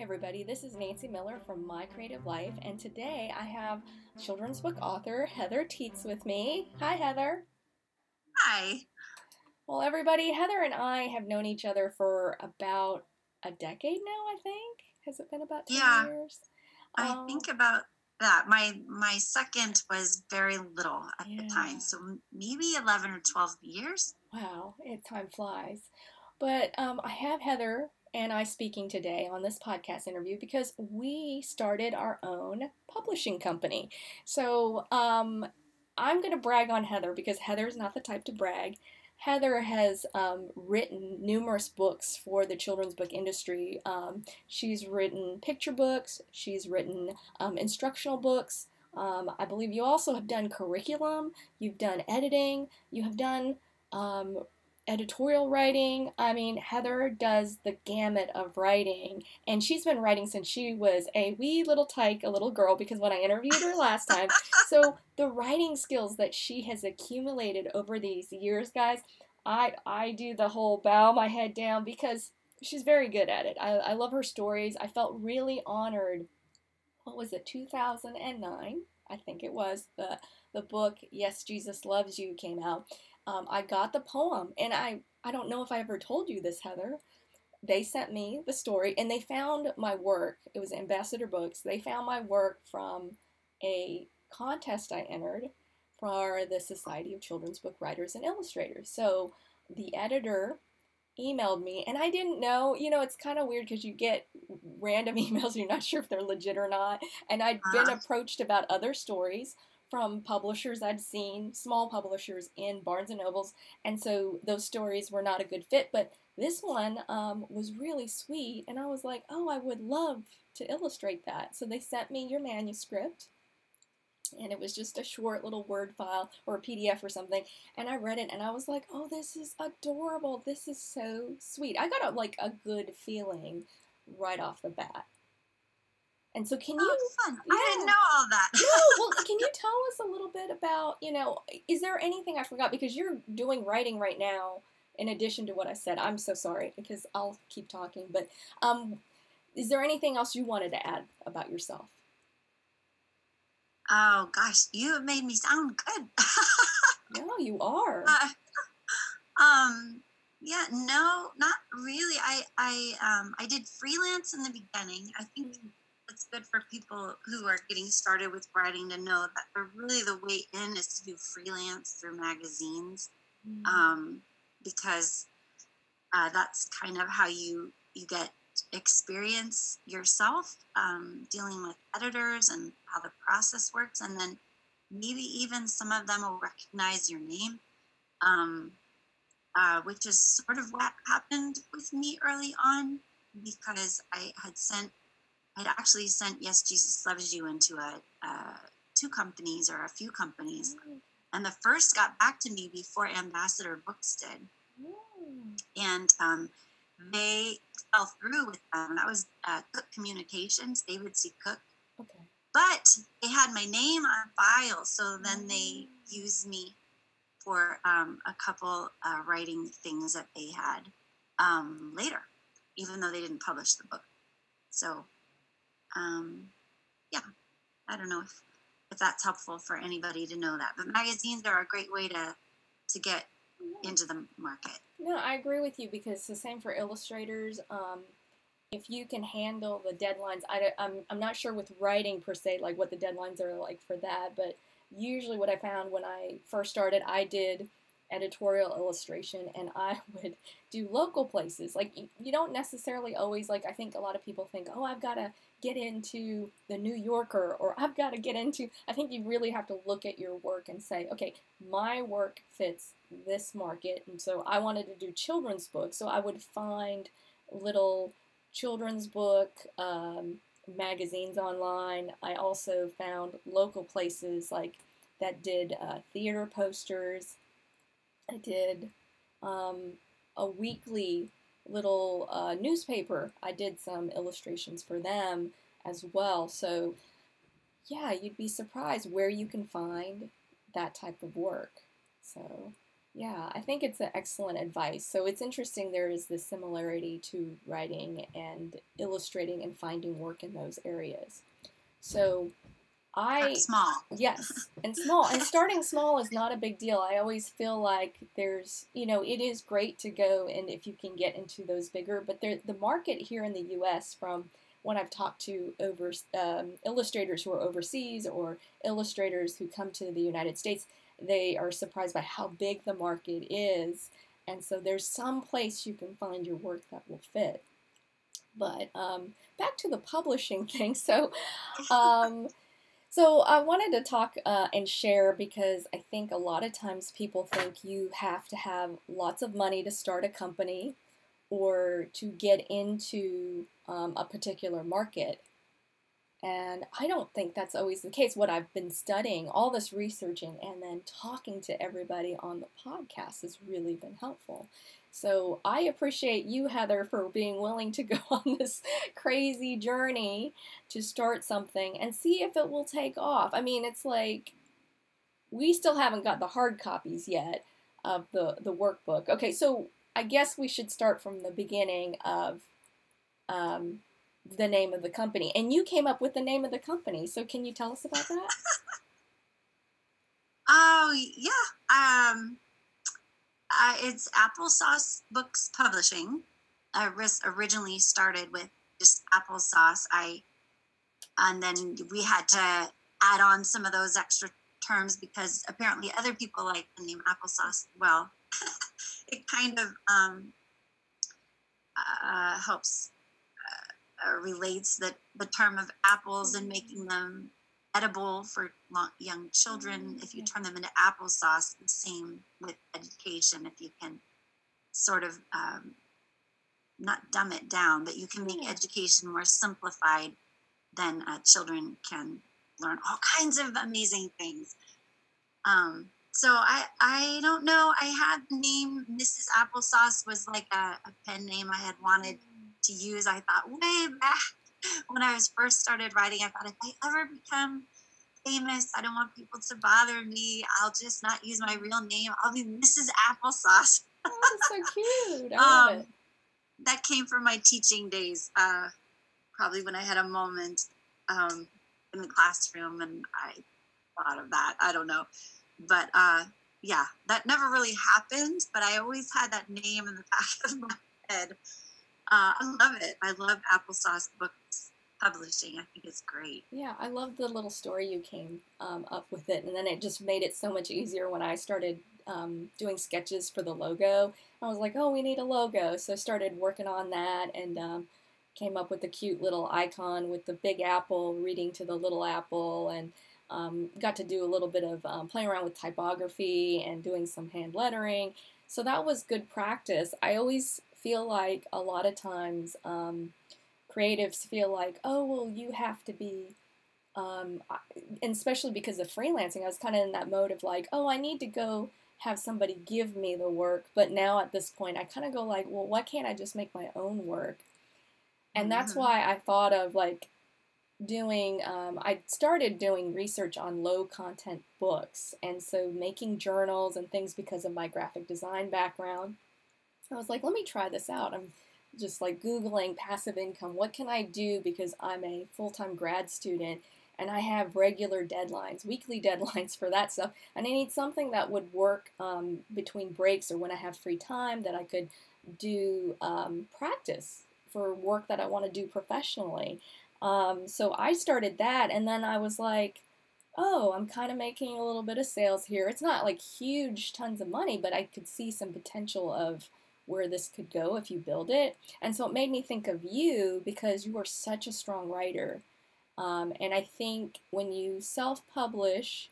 everybody. This is Nancy Miller from My Creative Life, and today I have children's book author Heather Teets with me. Hi, Heather. Hi. Well, everybody, Heather and I have known each other for about a decade now, I think. Has it been about 10 Yeah. years? I Um, think about that. My my second was very little at the time, so maybe eleven or twelve years. Wow, it time flies. But um, I have Heather and I speaking today on this podcast interview because we started our own publishing company. So um, I'm going to brag on Heather because Heather is not the type to brag. Heather has um, written numerous books for the children's book industry. Um, she's written picture books, she's written um, instructional books. Um, I believe you also have done curriculum, you've done editing, you have done um, editorial writing. I mean, Heather does the gamut of writing, and she's been writing since she was a wee little tyke, a little girl, because when I interviewed her last time, so the writing skills that she has accumulated over these years, guys, I I do the whole bow my head down because she's very good at it. I, I love her stories. I felt really honored. What was it, 2009? I think it was the the book Yes Jesus Loves You came out. Um, I got the poem, and I I don't know if I ever told you this, Heather. They sent me the story, and they found my work. It was Ambassador Books. They found my work from a contest I entered for the Society of Children's Book Writers and Illustrators. So the editor emailed me, and I didn't know. You know, it's kind of weird because you get random emails, you're not sure if they're legit or not. And I'd been Ah. approached about other stories from publishers I'd seen, small publishers in Barnes and Nobles, and so those stories were not a good fit. But this one um, was really sweet, and I was like, oh, I would love to illustrate that. So they sent me your manuscript, and it was just a short little Word file or a PDF or something, and I read it, and I was like, oh, this is adorable. This is so sweet. I got a, like a good feeling right off the bat. And so, can you? Oh, fun! I didn't know all that. no, well, can you tell us a little bit about, you know, is there anything I forgot? Because you're doing writing right now in addition to what I said. I'm so sorry because I'll keep talking. But um, is there anything else you wanted to add about yourself? oh gosh, you have made me sound good. No, you are. Uh, um, yeah, no, not really. I I um I did freelance in the beginning. I think it's good for people who are getting started with writing to know that the, really the way in is to do freelance through magazines. Mm. um, because uh, that's kind of how you you get experience yourself um, dealing with editors and how the process works, and then maybe even some of them will recognize your name, um, uh, which is sort of what happened with me early on because I had sent I'd actually sent Yes Jesus Loves You into a uh, two companies or a few companies and the first got back to me before Ambassador Books did, Mm. and um, they fell through with them. That was uh, Cook Communications, David C. Cook, Okay. but they had my name on file, so then they used me for um, a couple uh, writing things that they had um, later, even though they didn't publish the book. So, um, yeah, I don't know if if that's helpful for anybody to know that. But magazines are a great way to to get into the market. No, I agree with you because it's the same for illustrators. Um, if you can handle the deadlines, I, I'm, I'm not sure with writing per se, like what the deadlines are like for that, but usually what I found when I first started, I did editorial illustration and I would do local places. Like, you, don't necessarily always, like, I think a lot of people think, oh, I've got to get into the New Yorker or I've got to get into, I think you really have to look at your work and say, okay, my work fits this market. And so I wanted to do children's books. So I would find little children's book um, magazines online. I also found local places like that did uh, theater posters. I did um, a weekly little uh, newspaper. I did some illustrations for them as well. So, yeah, you'd be surprised where you can find that type of work. So, Yeah, I think it's an excellent advice. So it's interesting there is this similarity to writing and illustrating and finding work in those areas. So I small. Yes, and small. And starting small is not a big deal. I always feel like there's, you know, it is great to go and if you can get into those bigger, but there, the market here in the U.S. from when I've talked to over um, illustrators who are overseas or illustrators who come to the United States, they are surprised by how big the market is. And so there's some place you can find your work that will fit. But um, back to the publishing thing. So, um, so I wanted to talk uh, and share because I think a lot of times people think you have to have lots of money to start a company or to get into um, a particular market. And I don't think that's always the case. What I've been studying, all this researching, and then talking to everybody on the podcast has really been helpful. So I appreciate you, Heather, for being willing to go on this crazy journey to start something and see if it will take off. I mean, it's like we still haven't got the hard copies yet of the, the workbook. Okay, so I guess we should start from the beginning of um, the name of the company. And you came up with the name of the company. So can you tell us about that? oh, yeah. Um, uh, it's Applesauce Books Publishing. I originally started with just applesauce. I and then we had to add on some of those extra terms because apparently other people like the name applesauce. Well, it kind of um, uh, helps uh, relates that the term of apples and making them edible for young children. If you turn them into applesauce, the same with education. If you can sort of um, not dumb it down, but you can make education more simplified, then uh, children can learn all kinds of amazing things. Um, so I I don't know. I had the name Mrs. Applesauce was like a, a pen name I had wanted to use. I thought way back when I was first started writing, I thought if I ever become famous, I don't want people to bother me. I'll just not use my real name. I'll be Mrs. Applesauce. oh, so cute. I love um, it. That came from my teaching days. Uh, probably when I had a moment um, in the classroom and I thought of that. I don't know. But uh, yeah, that never really happened, but I always had that name in the back of my head. Uh, I love it. I love applesauce books publishing. I think it's great. Yeah, I love the little story you came um, up with it, and then it just made it so much easier when I started um, doing sketches for the logo. I was like, oh, we need a logo, so I started working on that and um, came up with a cute little icon with the big apple reading to the little apple, and um, got to do a little bit of um, playing around with typography and doing some hand lettering. So that was good practice. I always feel like a lot of times um, creatives feel like, oh, well, you have to be, um, and especially because of freelancing, I was kind of in that mode of like, oh, I need to go have somebody give me the work. But now at this point, I kind of go like, well, why can't I just make my own work? And that's mm-hmm. why I thought of like doing, um, I started doing research on low content books. And so making journals and things because of my graphic design background. I was like, let me try this out. I'm just like Googling passive income. What can I do because I'm a full time grad student and I have regular deadlines, weekly deadlines for that stuff. And I need something that would work um, between breaks or when I have free time that I could do um, practice for work that I want to do professionally. Um, so I started that, and then I was like, oh, I'm kind of making a little bit of sales here. It's not like huge tons of money, but I could see some potential of where this could go if you build it. And so it made me think of you because you are such a strong writer. Um, and I think when you self publish,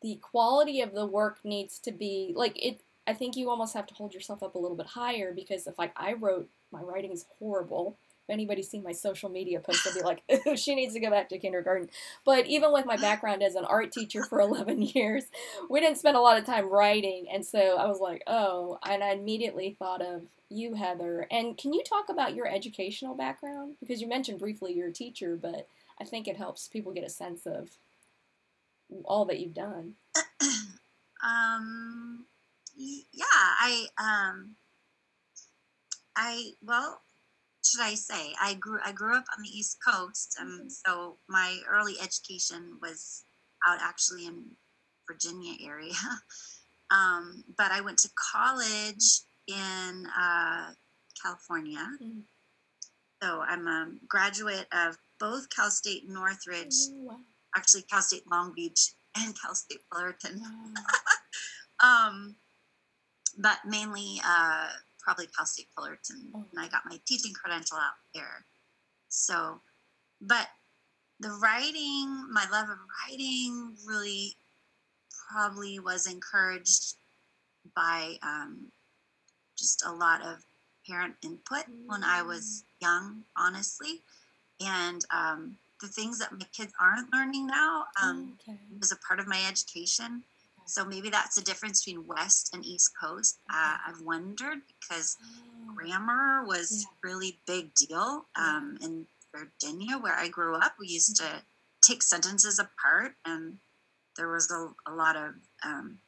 the quality of the work needs to be like it. I think you almost have to hold yourself up a little bit higher because if like I wrote my writing is horrible if anybody's seen my social media posts, they'll be like, oh, she needs to go back to kindergarten. But even with my background as an art teacher for 11 years, we didn't spend a lot of time writing. And so I was like, oh, and I immediately thought of you, Heather. And can you talk about your educational background? Because you mentioned briefly you're a teacher, but I think it helps people get a sense of all that you've done. um, yeah, I um, I well, should I say I grew I grew up on the East Coast, and mm-hmm. so my early education was out actually in Virginia area. um, but I went to college in uh, California. Mm-hmm. So I'm a graduate of both Cal State Northridge, oh, wow. actually Cal State Long Beach and Cal State Fullerton. Wow. um, but mainly uh, probably Cal State Fullerton. Oh. And I got my teaching credential out there. So, but the writing, my love of writing really probably was encouraged by um, just a lot of parent input when I was mm. young, honestly. And um, the things that my kids aren't learning now um, okay. was a part of my education. So maybe that's the difference between West and East Coast. Uh, I've wondered because oh. grammar was yeah. really big deal um, in Virginia, where I grew up. We used to take sentences apart, and there was a, a lot of um,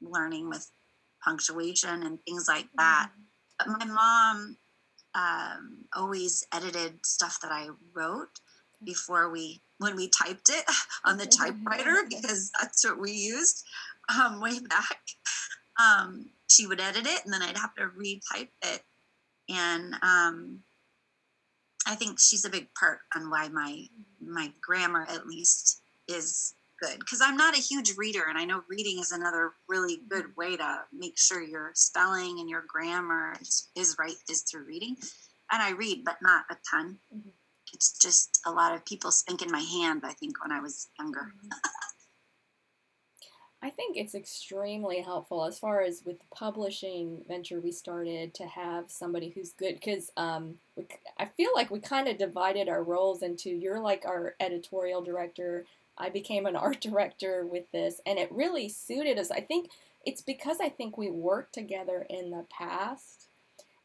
learning with punctuation and things like that. Mm. But my mom um, always edited stuff that I wrote before we when we typed it on the typewriter because that's what we used um, way back. Um, she would edit it and then I'd have to retype it. And um, I think she's a big part on why my my grammar at least is good because I'm not a huge reader, and I know reading is another really good way to make sure your spelling and your grammar is, is right is through reading. And I read, but not a ton. Mm-hmm. It's just a lot of people spanking my hand. I think when I was younger. Mm-hmm. I think it's extremely helpful as far as with the publishing venture we started to have somebody who's good because um, I feel like we kind of divided our roles into you're like our editorial director, I became an art director with this, and it really suited us. I think it's because I think we worked together in the past,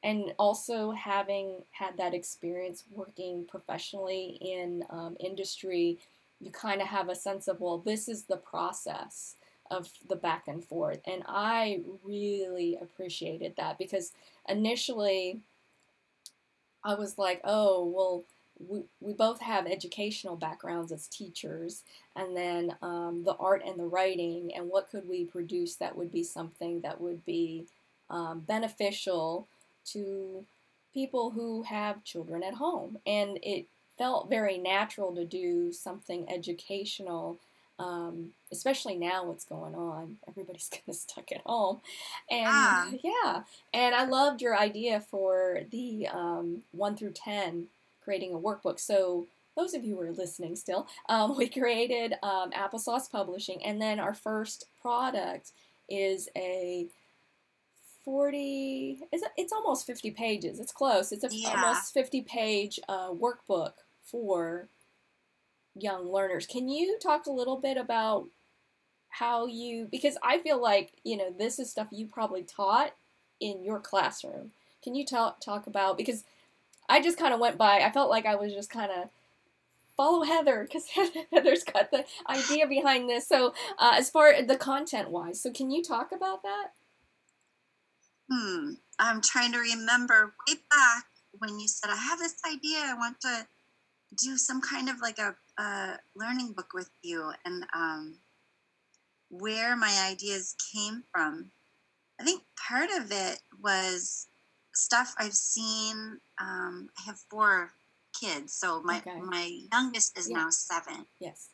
and also having had that experience working professionally in um, industry, you kind of have a sense of, well, this is the process of the back and forth. And I really appreciated that because initially I was like, oh, well, we, we both have educational backgrounds as teachers and then um, the art and the writing and what could we produce that would be something that would be um, beneficial to people who have children at home and it felt very natural to do something educational um, especially now what's going on everybody's kind of stuck at home and ah. yeah and i loved your idea for the um, 1 through 10 creating a workbook. So those of you who are listening still, um, we created um, Applesauce Publishing, and then our first product is a 40 it's, it's almost 50 pages it's close it's a yeah. almost 50 page uh, workbook for young learners can you talk a little bit about how you because i feel like you know this is stuff you probably taught in your classroom can you talk talk about because I just kind of went by. I felt like I was just kind of follow Heather because Heather's got the idea behind this. So uh, as far as the content wise, so can you talk about that? Hmm. I'm trying to remember way back when you said I have this idea. I want to do some kind of like a, a learning book with you, and um, where my ideas came from. I think part of it was stuff I've seen. Um, I have four kids, so my okay. my youngest is yeah. now seven. Yes.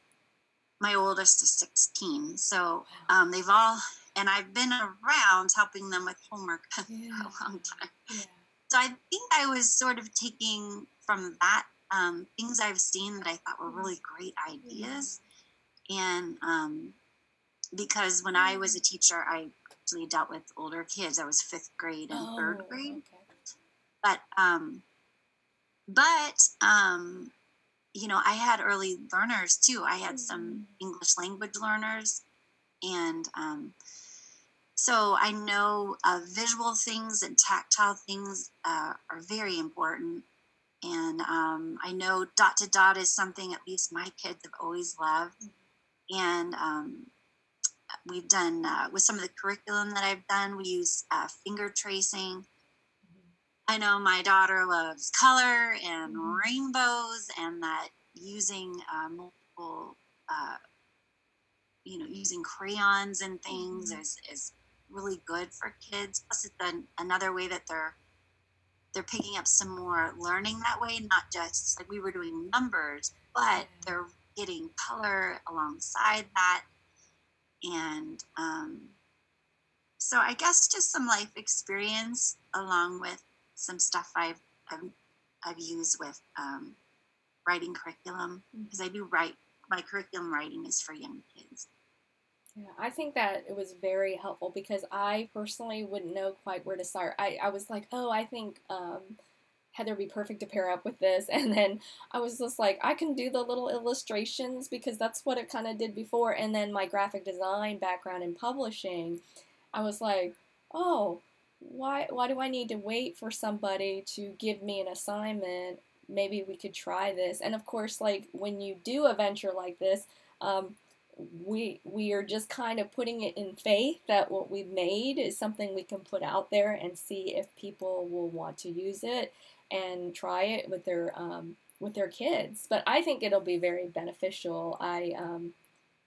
My oldest is sixteen. So um, they've all, and I've been around helping them with homework yeah. a long time. Yeah. So I think I was sort of taking from that um, things I've seen that I thought were really great ideas, and um, because when I was a teacher, I actually dealt with older kids. I was fifth grade and oh, third grade. Okay. But um, but um, you know, I had early learners too. I had some mm. English language learners, and um, so I know uh, visual things and tactile things uh, are very important. And um, I know dot to dot is something at least my kids have always loved. And um, we've done uh, with some of the curriculum that I've done. We use uh, finger tracing. I know my daughter loves color and mm-hmm. rainbows, and that using uh, multiple, uh, you know, using crayons and things mm-hmm. is is really good for kids. Plus, it's an, another way that they're they're picking up some more learning that way, not just like we were doing numbers, but they're getting color alongside that. And um, so I guess just some life experience along with some stuff I've, I've, I've used with um, writing curriculum because mm-hmm. I do write, my curriculum writing is for young kids. Yeah, I think that it was very helpful because I personally wouldn't know quite where to start. I, I was like, oh, I think um, Heather would be perfect to pair up with this. And then I was just like, I can do the little illustrations because that's what it kind of did before. And then my graphic design background in publishing, I was like, oh, why, why do I need to wait for somebody to give me an assignment? Maybe we could try this. And of course, like when you do a venture like this, um, we we are just kind of putting it in faith that what we've made is something we can put out there and see if people will want to use it and try it with their um, with their kids. But I think it'll be very beneficial. I um,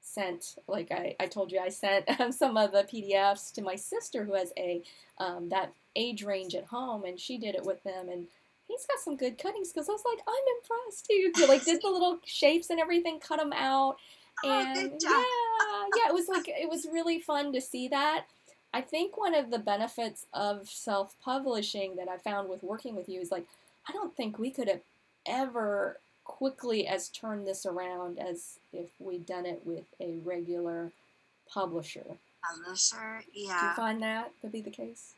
sent like I, I told you I sent some of the PDFs to my sister who has a um, that age range at home and she did it with them and he's got some good cuttings because I was like I'm impressed too. like did the little shapes and everything, cut them out Oh, and yeah, yeah, it was like it was really fun to see that. I think one of the benefits of self-publishing that I found with working with you is like I don't think we could have ever quickly as turned this around as if we'd done it with a regular publisher. Publisher, yeah. Do you find that to be the case?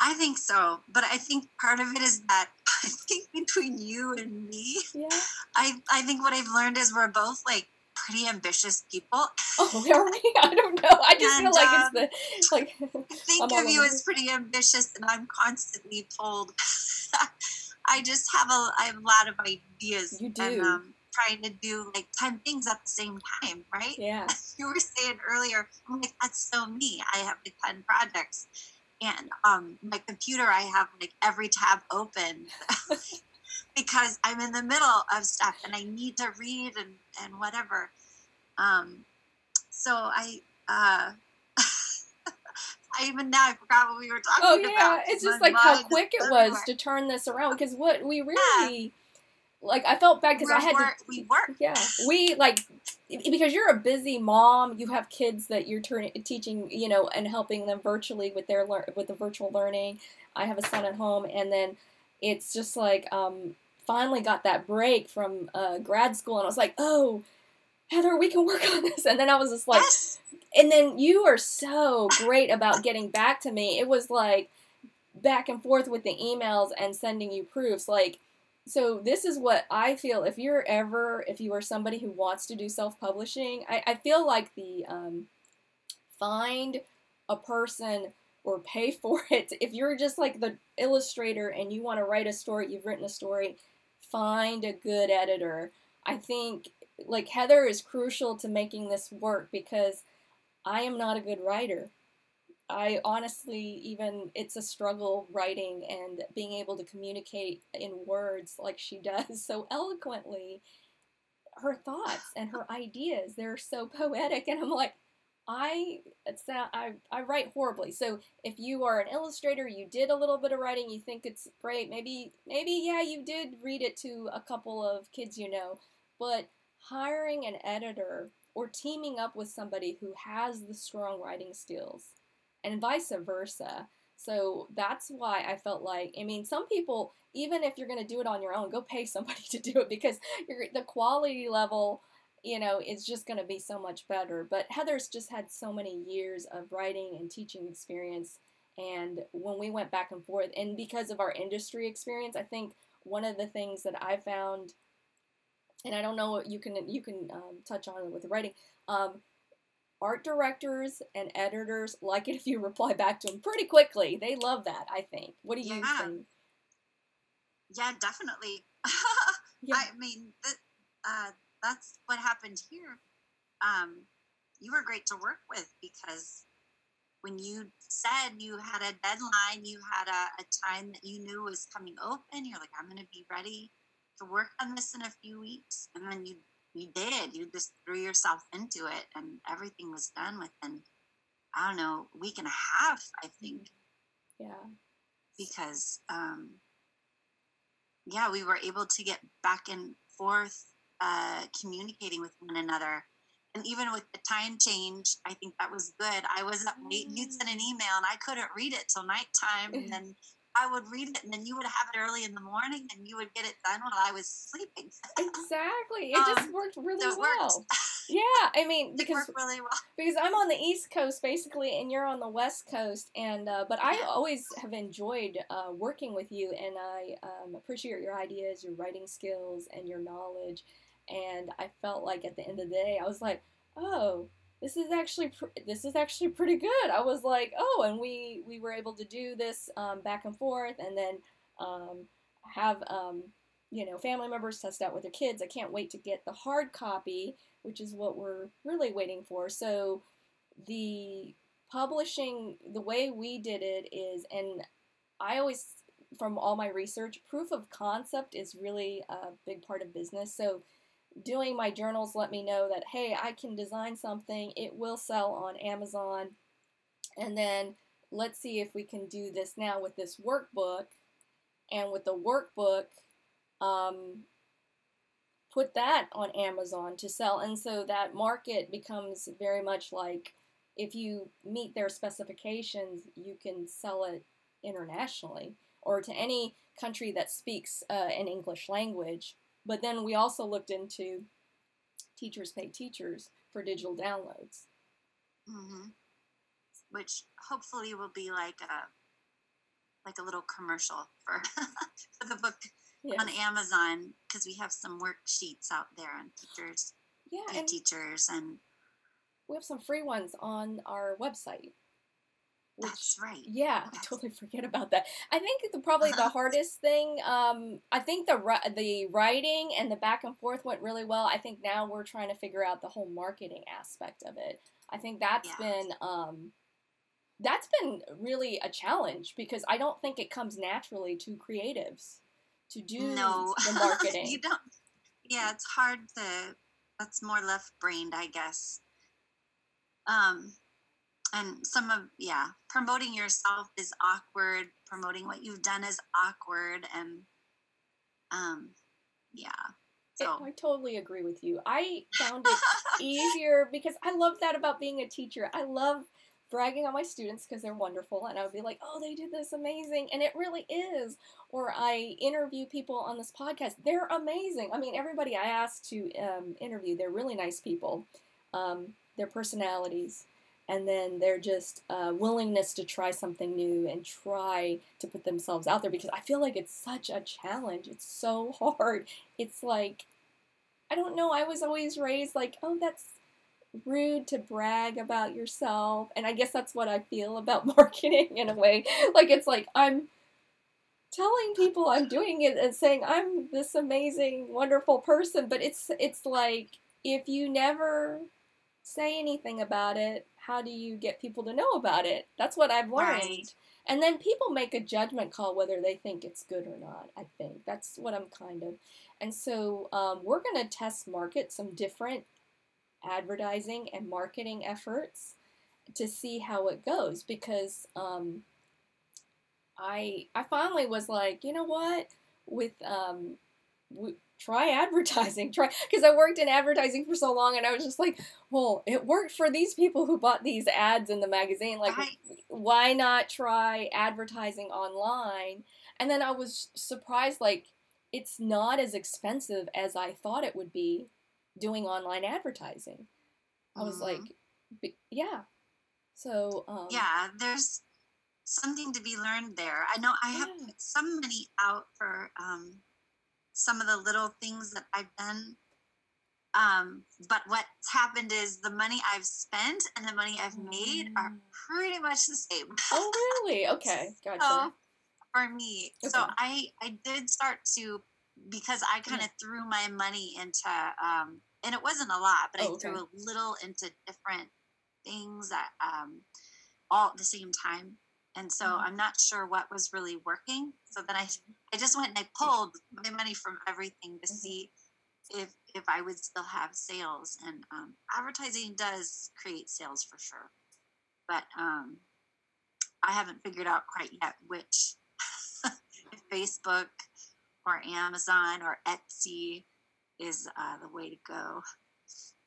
I think so, but I think part of it is that I think between you and me, yeah. I I think what I've learned is we're both like pretty ambitious people. Oh, are we? I don't know. I just and, feel like um, it's the like. I think I'm of you as pretty ambitious, and I'm constantly told. I just have a I have a lot of ideas. You do. And, um, trying to do like 10 things at the same time, right? Yeah. you were saying earlier, I'm like, that's so me. I have like 10 projects. And um, my computer, I have like every tab open because I'm in the middle of stuff and I need to read and, and whatever. Um, so I, uh, I even now I forgot what we were talking about. oh, yeah. about. It's just like how quick it was to turn this around because what we really, yeah. like, I felt bad because I had to. We work. Yeah. We, like, because you're a busy mom, you have kids that you're turning, teaching, you know, and helping them virtually with their, with the virtual learning. I have a son at home and then it's just like, um, finally got that break from uh, grad school, and I was like, oh, Heather, we can work on this. And then I was just like, yes. and then you are so great about getting back to me. It was like back and forth with the emails and sending you proofs. Like, so this is what I feel. If you're ever, if you are somebody who wants to do self publishing, I, I feel like the um, find a person or pay for it. If you're just like the illustrator and you want to write a story, you've written a story, find a good editor. I think like Heather is crucial to making this work because I am not a good writer. I honestly even it's a struggle writing and being able to communicate in words like she does so eloquently her thoughts and her ideas they're so poetic and I'm like I it's I I write horribly. So if you are an illustrator, you did a little bit of writing, you think it's great. Maybe maybe yeah, you did read it to a couple of kids you know, but hiring an editor or teaming up with somebody who has the strong writing skills and vice versa. So that's why I felt like I mean some people even if you're going to do it on your own, go pay somebody to do it because the quality level you know, is just going to be so much better. But Heather's just had so many years of writing and teaching experience. And when we went back and forth, and because of our industry experience, I think one of the things that I found, and I don't know what you can you can um, touch on it with the writing, um, art directors and editors like it if you reply back to them pretty quickly. They love that. I think. What do you yeah. think? Yeah, definitely. yeah. I mean, uh, that's what happened here. Um, you were great to work with because when you said you had a deadline, you had a, a time that you knew was coming open, you're like, I'm going to be ready to work on this in a few weeks. And then you, you did, you just threw yourself into it and everything was done within, I don't know, a week and a half, I think. Yeah. Because, um, yeah, we were able to get back and forth, uh, communicating with one another and even with the time change, I think that was good. I was up late. You'd send an email and I couldn't read it till nighttime. And then I would read it and then you would have it early in the morning and you would get it done while I was sleeping. exactly. It um, just worked really so well. yeah. I mean, because, really well. because I'm on the East Coast basically and you're on the West Coast. And, uh, but I always have enjoyed uh, working with you and I um, appreciate your ideas, your writing skills, and your knowledge and I felt like at the end of the day, I was like, oh, this is actually this is actually pretty good. I was like, oh, and we we were able to do this um, back and forth, and then um, have um, you know family members test out with their kids. I can't wait to get the hard copy, which is what we're really waiting for. So the publishing, the way we did it is, and I always from all my research, proof of concept is really a big part of business. So doing my journals let me know that, hey, I can design something, it will sell on Amazon. And then let's see if we can do this now with this workbook. And with the workbook, um, put that on Amazon to sell. And so that market becomes very much like if you meet their specifications, you can sell it internationally or to any country that speaks uh, an English language. But then we also looked into teachers pay teachers for digital downloads. Mm-hmm. Which hopefully will be like a like a little commercial for, for the book yes. on Amazon because we have some worksheets out there on teachers, yeah, and teachers, and we have some free ones on our website. Which, That's right. Yeah, I totally forget about that. I think the, probably the hardest thing. Um, I think the the writing and the back and forth went really well. I think now we're trying to figure out the whole marketing aspect of it. I think that's yeah. been um, that's been really a challenge because I don't think it comes naturally to creatives to do no. the marketing. you don't. Yeah, it's hard to. That's more left brained, I guess. Um, and some of yeah promoting yourself is awkward promoting what you've done is awkward and um yeah so. I totally agree with you. I found it easier because I love that about being a teacher. I love bragging on my students because they're wonderful and I would be like, "Oh, they did this amazing." And it really is. Or I interview people on this podcast. They're amazing. I mean, everybody I ask to um, interview, they're really nice people. Um, their personalities and then they're just uh, willingness to try something new and try to put themselves out there because I feel like it's such a challenge. It's so hard. It's like, I don't know, I was always raised like, oh, that's rude to brag about yourself. And I guess that's what I feel about marketing in a way. Like, it's like, I'm telling people I'm doing it and saying I'm this amazing, wonderful person, but it's it's like if you never say anything about it, how do you get people to know about it? That's what I've learned. Right. And then people make a judgment call whether they think it's good or not, I think. That's what I'm kind of. And so um, we're going to test market some different advertising and marketing efforts to see how it goes because um, I I finally was like, you know what, with um, try advertising try because i worked in advertising for so long and i was just like well it worked for these people who bought these ads in the magazine like right. why not try advertising online? And then i was surprised like it's not as expensive as i thought it would be doing online advertising. I was mm-hmm. like yeah. So um, yeah there's something to be learned there. I know i have put some money out for um, some of the little things that I've done. Um, but what's happened is the money I've spent and the money I've made are mm. pretty much the same. Oh, really? Okay, gotcha. so, for me, okay. so I I did start to because I kind of yeah. threw my money into, um, and it wasn't a lot, but oh, I okay. threw a little into different things that um, all at the same time. And so mm-hmm. I'm not sure what was really working. So then I, I just went and I pulled my money from everything to mm-hmm. see if if I would still have sales. And um, advertising does create sales for sure, but um, I haven't figured out quite yet which Facebook or Amazon or Etsy is uh, the way to go,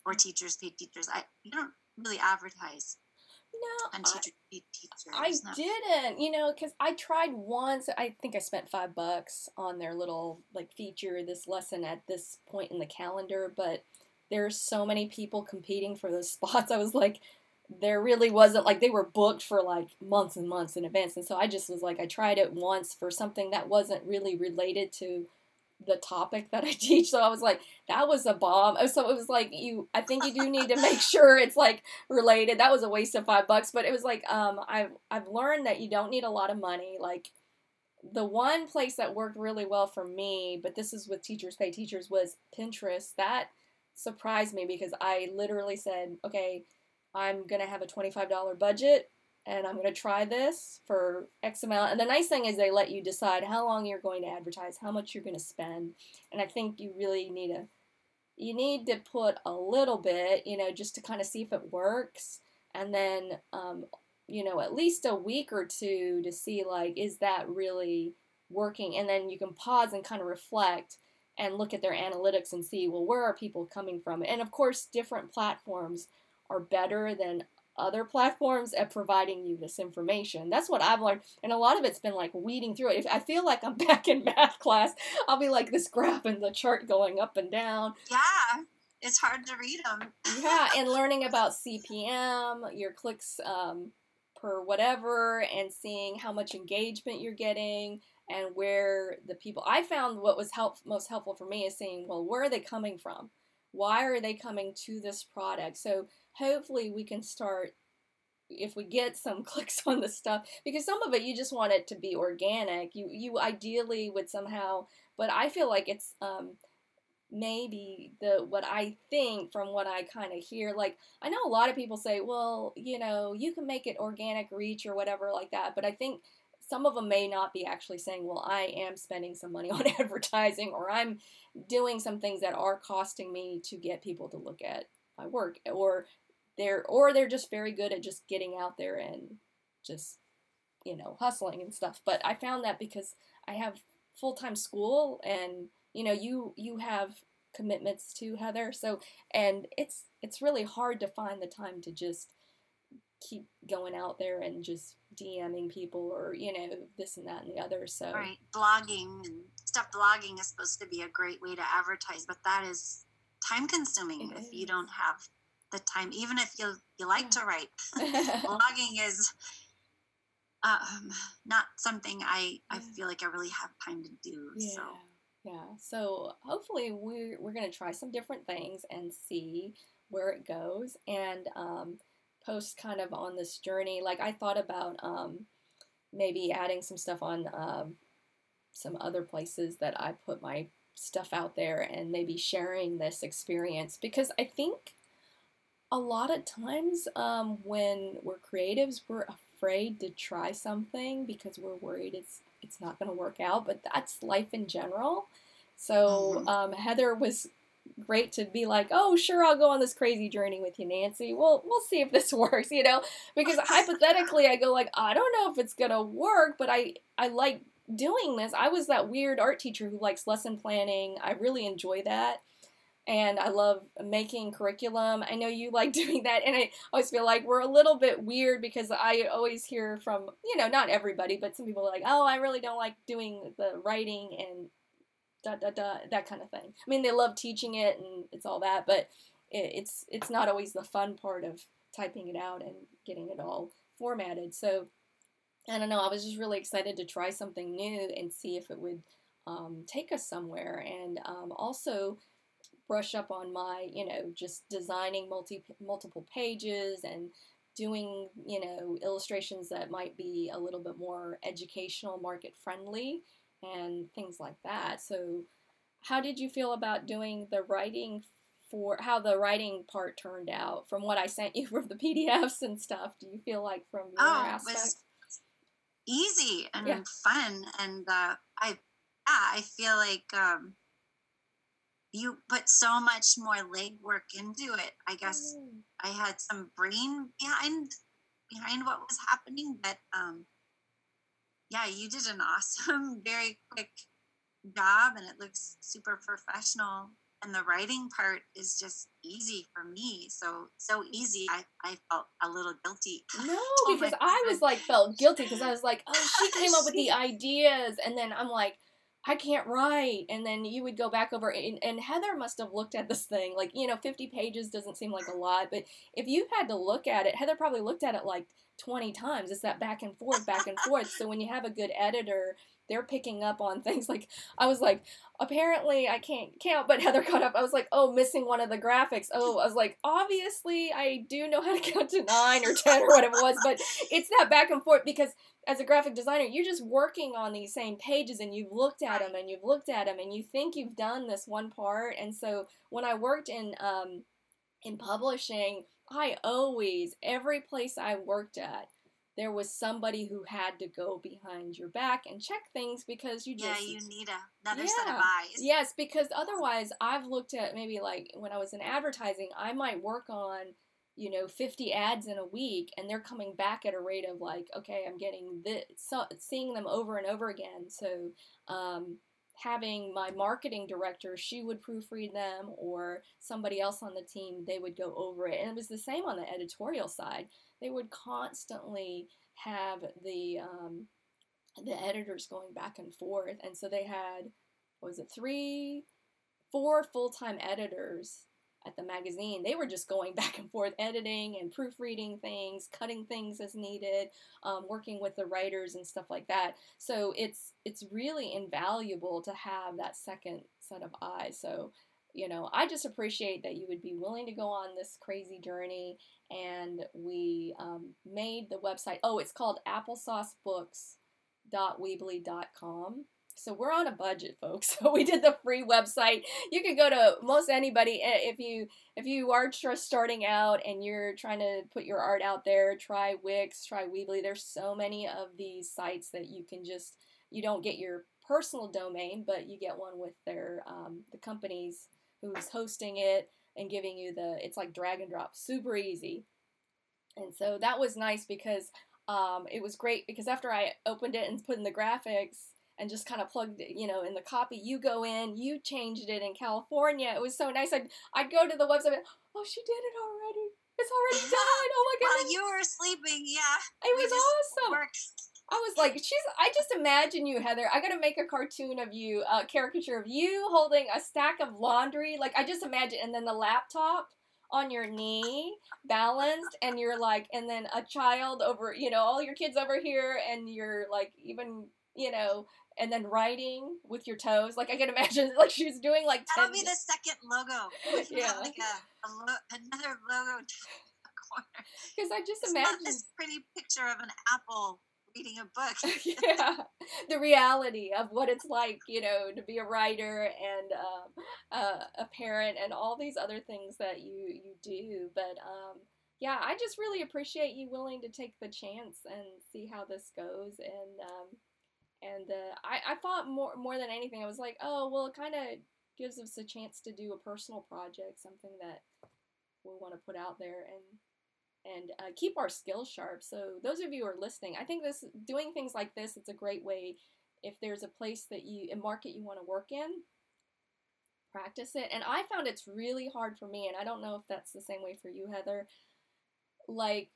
or teachers pay teachers. I you don't really advertise. No, and teacher, I, teachers, I didn't. You know, because I tried once. I think I spent five bucks on their little like feature this lesson at this point in the calendar, but there's so many people competing for those spots. I was like, there really wasn't like they were booked for like months and months in advance, and so I just was like, I tried it once for something that wasn't really related to the topic that I teach. So I was like, that was a bomb. Oh, so it was like you I think you do need to make sure it's like related. That was a waste of five bucks. But it was like, um, I've I've learned that you don't need a lot of money. Like the one place that worked really well for me, but this is with teachers pay teachers, was Pinterest. That surprised me because I literally said, okay, I'm gonna have a $25 budget and I'm going to try this for X amount. And the nice thing is they let you decide how long you're going to advertise, how much you're going to spend. And I think you really need to you need to put a little bit, you know, just to kind of see if it works, and then um, you know at least a week or two to see like is that really working, and then you can pause and kind of reflect and look at their analytics and see well where are people coming from, and of course different platforms are better than other platforms at providing you this information. That's what I've learned. And a lot of it's been like weeding through it. If I feel like I'm back in math class, I'll be like this graph and the chart going up and down. Yeah. It's hard to read them. yeah, and learning about CPM, your clicks um, per whatever, and seeing how much engagement you're getting and where the people. I found what was help, most helpful for me is seeing, well, where are they coming from? Why are they coming to this product? So hopefully we can start if we get some clicks on the stuff because some of it you just want it to be organic you you ideally would somehow but i feel like it's um maybe the what i think from what i kind of hear like i know a lot of people say well you know you can make it organic reach or whatever like that but i think some of them may not be actually saying well i am spending some money on advertising or i'm doing some things that are costing me to get people to look at my work or they're or they're just very good at just getting out there and just you know hustling and stuff. But i found that because i have full-time school and you know you you have commitments to heather. So and it's it's really hard to find the time to just keep going out there and just DMing people or you know this and that and the other. So right, blogging and stuff. Blogging is supposed to be a great way to advertise, but that is time consuming if you don't have the time, even if you you like to write. blogging is um, not something I I feel like I really have time to do. Yeah. So. Yeah, so hopefully we're, we're going to try some different things and see where it goes and um, post kind of on this journey. Like I thought about um, maybe adding some stuff on um, some other places that I put my stuff out there and maybe sharing this experience because I think a lot of times um, when we're creatives, we're afraid to try something because we're worried it's it's not going to work out. But that's life in general. So mm-hmm. um, Heather was great to be like, oh, sure, I'll go on this crazy journey with you, Nancy. Well, we'll see if this works, you know, because hypothetically, I go like, I don't know if it's gonna work, but I I like doing this. I was that weird art teacher who likes lesson planning. I really enjoy that and I love making curriculum. I know you like doing that, and I always feel like we're a little bit weird because I always hear from, you know, not everybody, but some people are like, oh, I really don't like doing the writing and da da da, that kind of thing. I mean, they love teaching it and it's all that, but it, it's it's not always the fun part of typing it out and getting it all formatted. So I don't know. I was just really excited to try something new and see if it would um, take us somewhere, and um, also brush up on my, you know, just designing multi multiple pages and doing, you know, illustrations that might be a little bit more educational, market friendly, and things like that. So how did you feel about doing the writing for how the writing part turned out from what I sent you from the PDFs and stuff? Do you feel like from your oh, aspect? It was easy and Yeah. fun, and uh, I yeah, I feel like um, you put so much more legwork into it. I guess Mm. I had some brain behind behind what was happening, but um, yeah, you did an awesome, very quick job, and it looks super professional. And the writing part is just easy for me, so so easy. I, I felt a little guilty. No, because I was like felt guilty because I was like, oh, she came up with the ideas, and then I'm like, I can't write, and then you would go back over, and, and Heather must have looked at this thing like you know, 50 pages doesn't seem like a lot, but if you had to look at it, Heather probably looked at it like 20 times. It's that back and forth, back and forth. So when you have a good editor, they're picking up on things like I was like, apparently I can't count, but Heather caught up. I was like, oh, missing one of the graphics. Oh, I was like, obviously I do know how to count to nine or ten or whatever it was, but it's that back and forth because as a graphic designer, you're just working on these same pages and you've looked at them and you've looked at them and you think you've done this one part. And so when I worked in um, in publishing, I always every place I worked at. There was somebody who had to go behind your back and check things because you just Yeah, you need a, another set of eyes. Yes, because otherwise, I've looked at maybe like when I was in advertising, I might work on, you know, 50 ads in a week, and they're coming back at a rate of like, okay, I'm getting this, so, seeing them over and over again. So, um, having my marketing director, she would proofread them, or somebody else on the team, they would go over it. And it was the same on the editorial side. They would constantly have the um, the editors going back and forth, and so they had was it three, four full time editors at the magazine. They were just going back and forth, editing and proofreading things, cutting things as needed, um, working with the writers and stuff like that. So it's it's really invaluable to have that second set of eyes. So you know, I just appreciate that you would be willing to go on this crazy journey. And we um, made the website. Oh, it's called applesaucebooks.weebly.com. So we're on a budget, folks. So we did the free website. You can go to most anybody eh, if you if you are just starting out and you're trying to put your art out there. Try Wix, try Weebly. There's so many of these sites that you can just you don't get your personal domain, but you get one with their um, the companies who's hosting it and giving you the it's like drag and drop, super easy. And so that was nice because um, it was great because after I opened it and put in the graphics and just kind of plugged it, you know, in the copy, you go in, you changed it in California. It was so nice. I'd, I'd go to the website, and, oh, she did it already. It's already done. Oh my god. While you were sleeping, yeah. it we was awesome. Worked. I was like, she's. I just imagine you, Heather. I gotta make a cartoon of you, a caricature of you holding a stack of laundry. Like I just imagine, and then the laptop on your knee, balanced, and you're like, and then a child over, you know, all your kids over here, and you're like, even, you know, and then writing with your toes. Like I can imagine, like she was doing like. That'll 10 be the second logo. Yeah. like a, a lo- another logo to the corner. Because I just imagine. this pretty picture of an apple reading a book. yeah, the reality of what it's like, you know, to be a writer and um, uh, a parent and all these other things that you you do. But um, yeah, I just really appreciate you willing to take the chance and see how this goes. And um, and uh, I I thought more more than anything, I was like, oh well, it kind of gives us a chance to do a personal project, something that we want to put out there and and uh, keep our skills sharp. So those of you who are listening, I think this doing things like this, it's a great way. If there's a place that you a market you want to work in, practice it. And I found it's really hard for me, and I don't know if that's the same way for you, Heather. Like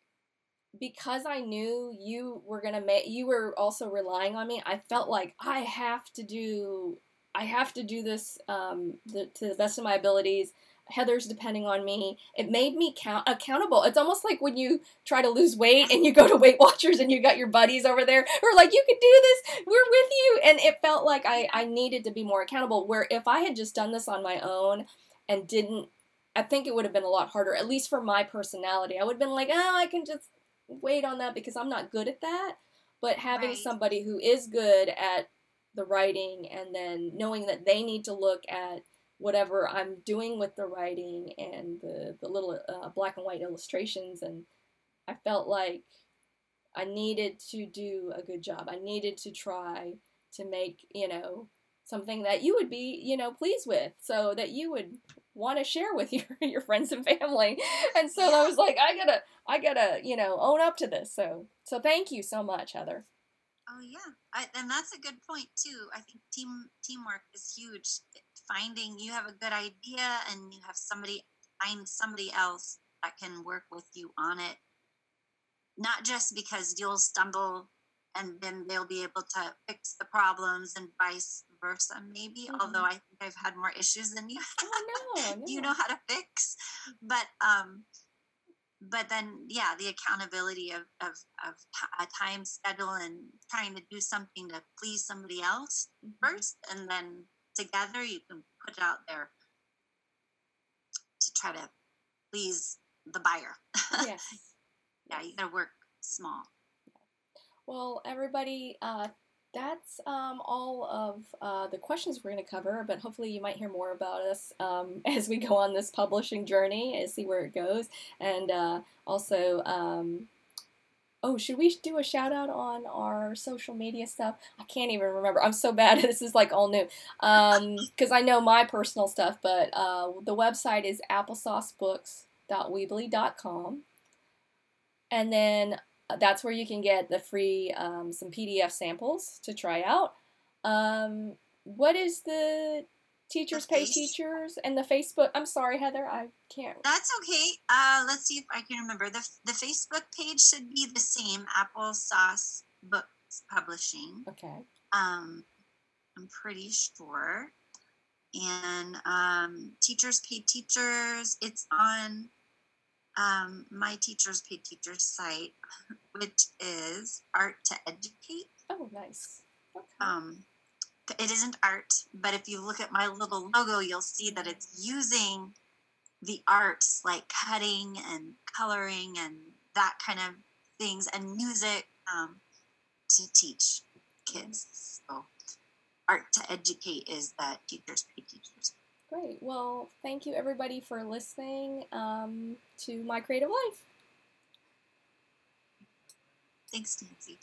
because I knew you were gonna make, you were also relying on me. I felt like I have to do, I have to do this um, the, to the best of my abilities. Heather's depending on me. It made me count accountable. It's almost like when you try to lose weight and you go to Weight Watchers and you got your buddies over there who are like, "You could do this. We're with you." And it felt like I I needed to be more accountable. Where if I had just done this on my own and didn't, I think it would have been a lot harder. At least for my personality, I would have been like, "Oh, I can just wait on that because I'm not good at that." But having Right. somebody who is good at the writing and then knowing that they need to look at whatever I'm doing with the writing and the, the little uh, black and white illustrations. And I felt like I needed to do a good job. I needed to try to make, you know, something that you would be, you know, pleased with so that you would want to share with your, your friends and family. And so I was like, I gotta, I gotta, you know, own up to this. So, so thank you so much, Heather. Oh yeah, I, and that's a good point too. I think team teamwork is huge. Finding you have a good idea and you have somebody find somebody else that can work with you on it. Not just because you'll stumble and then they'll be able to fix the problems and vice versa maybe mm-hmm. although i think i've had more issues than you oh, no, no. you know how to fix but um but then yeah the accountability of, of, of a time schedule and trying to do something to please somebody else mm-hmm. first and then together you can put it out there to try to please the buyer. Yes. Yeah you gotta work small. Well everybody uh, that's um, all of uh, the questions we're going to cover, but hopefully you might hear more about us um, as we go on this publishing journey and see where it goes. And uh, also, um, oh, should we do a shout out on our social media stuff? I can't even remember. I'm so bad. this is like all new because um, I know my personal stuff, but uh, the website is applesaucebooks.weebly.com. And then that's where you can get the free um, some PDF samples to try out. Um, what is the teachers pay teachers and the Facebook? I'm sorry, Heather, I can't. That's okay. Uh, let's see if I can remember. the The Facebook page should be the same. Applesauce Books Publishing. Okay. Um, I'm pretty sure. And um, teachers pay teachers. It's on um, my teachers pay teachers site, which is Art to Educate. Oh, nice. Okay. Um, it isn't art, but if you look at my little logo, you'll see that it's using the arts like cutting and coloring and that kind of things and music um, to teach kids. So, art to educate is that teachers pay teachers. Great. Well, thank you everybody for listening um, to My Creative Life. Thanks, Nancy.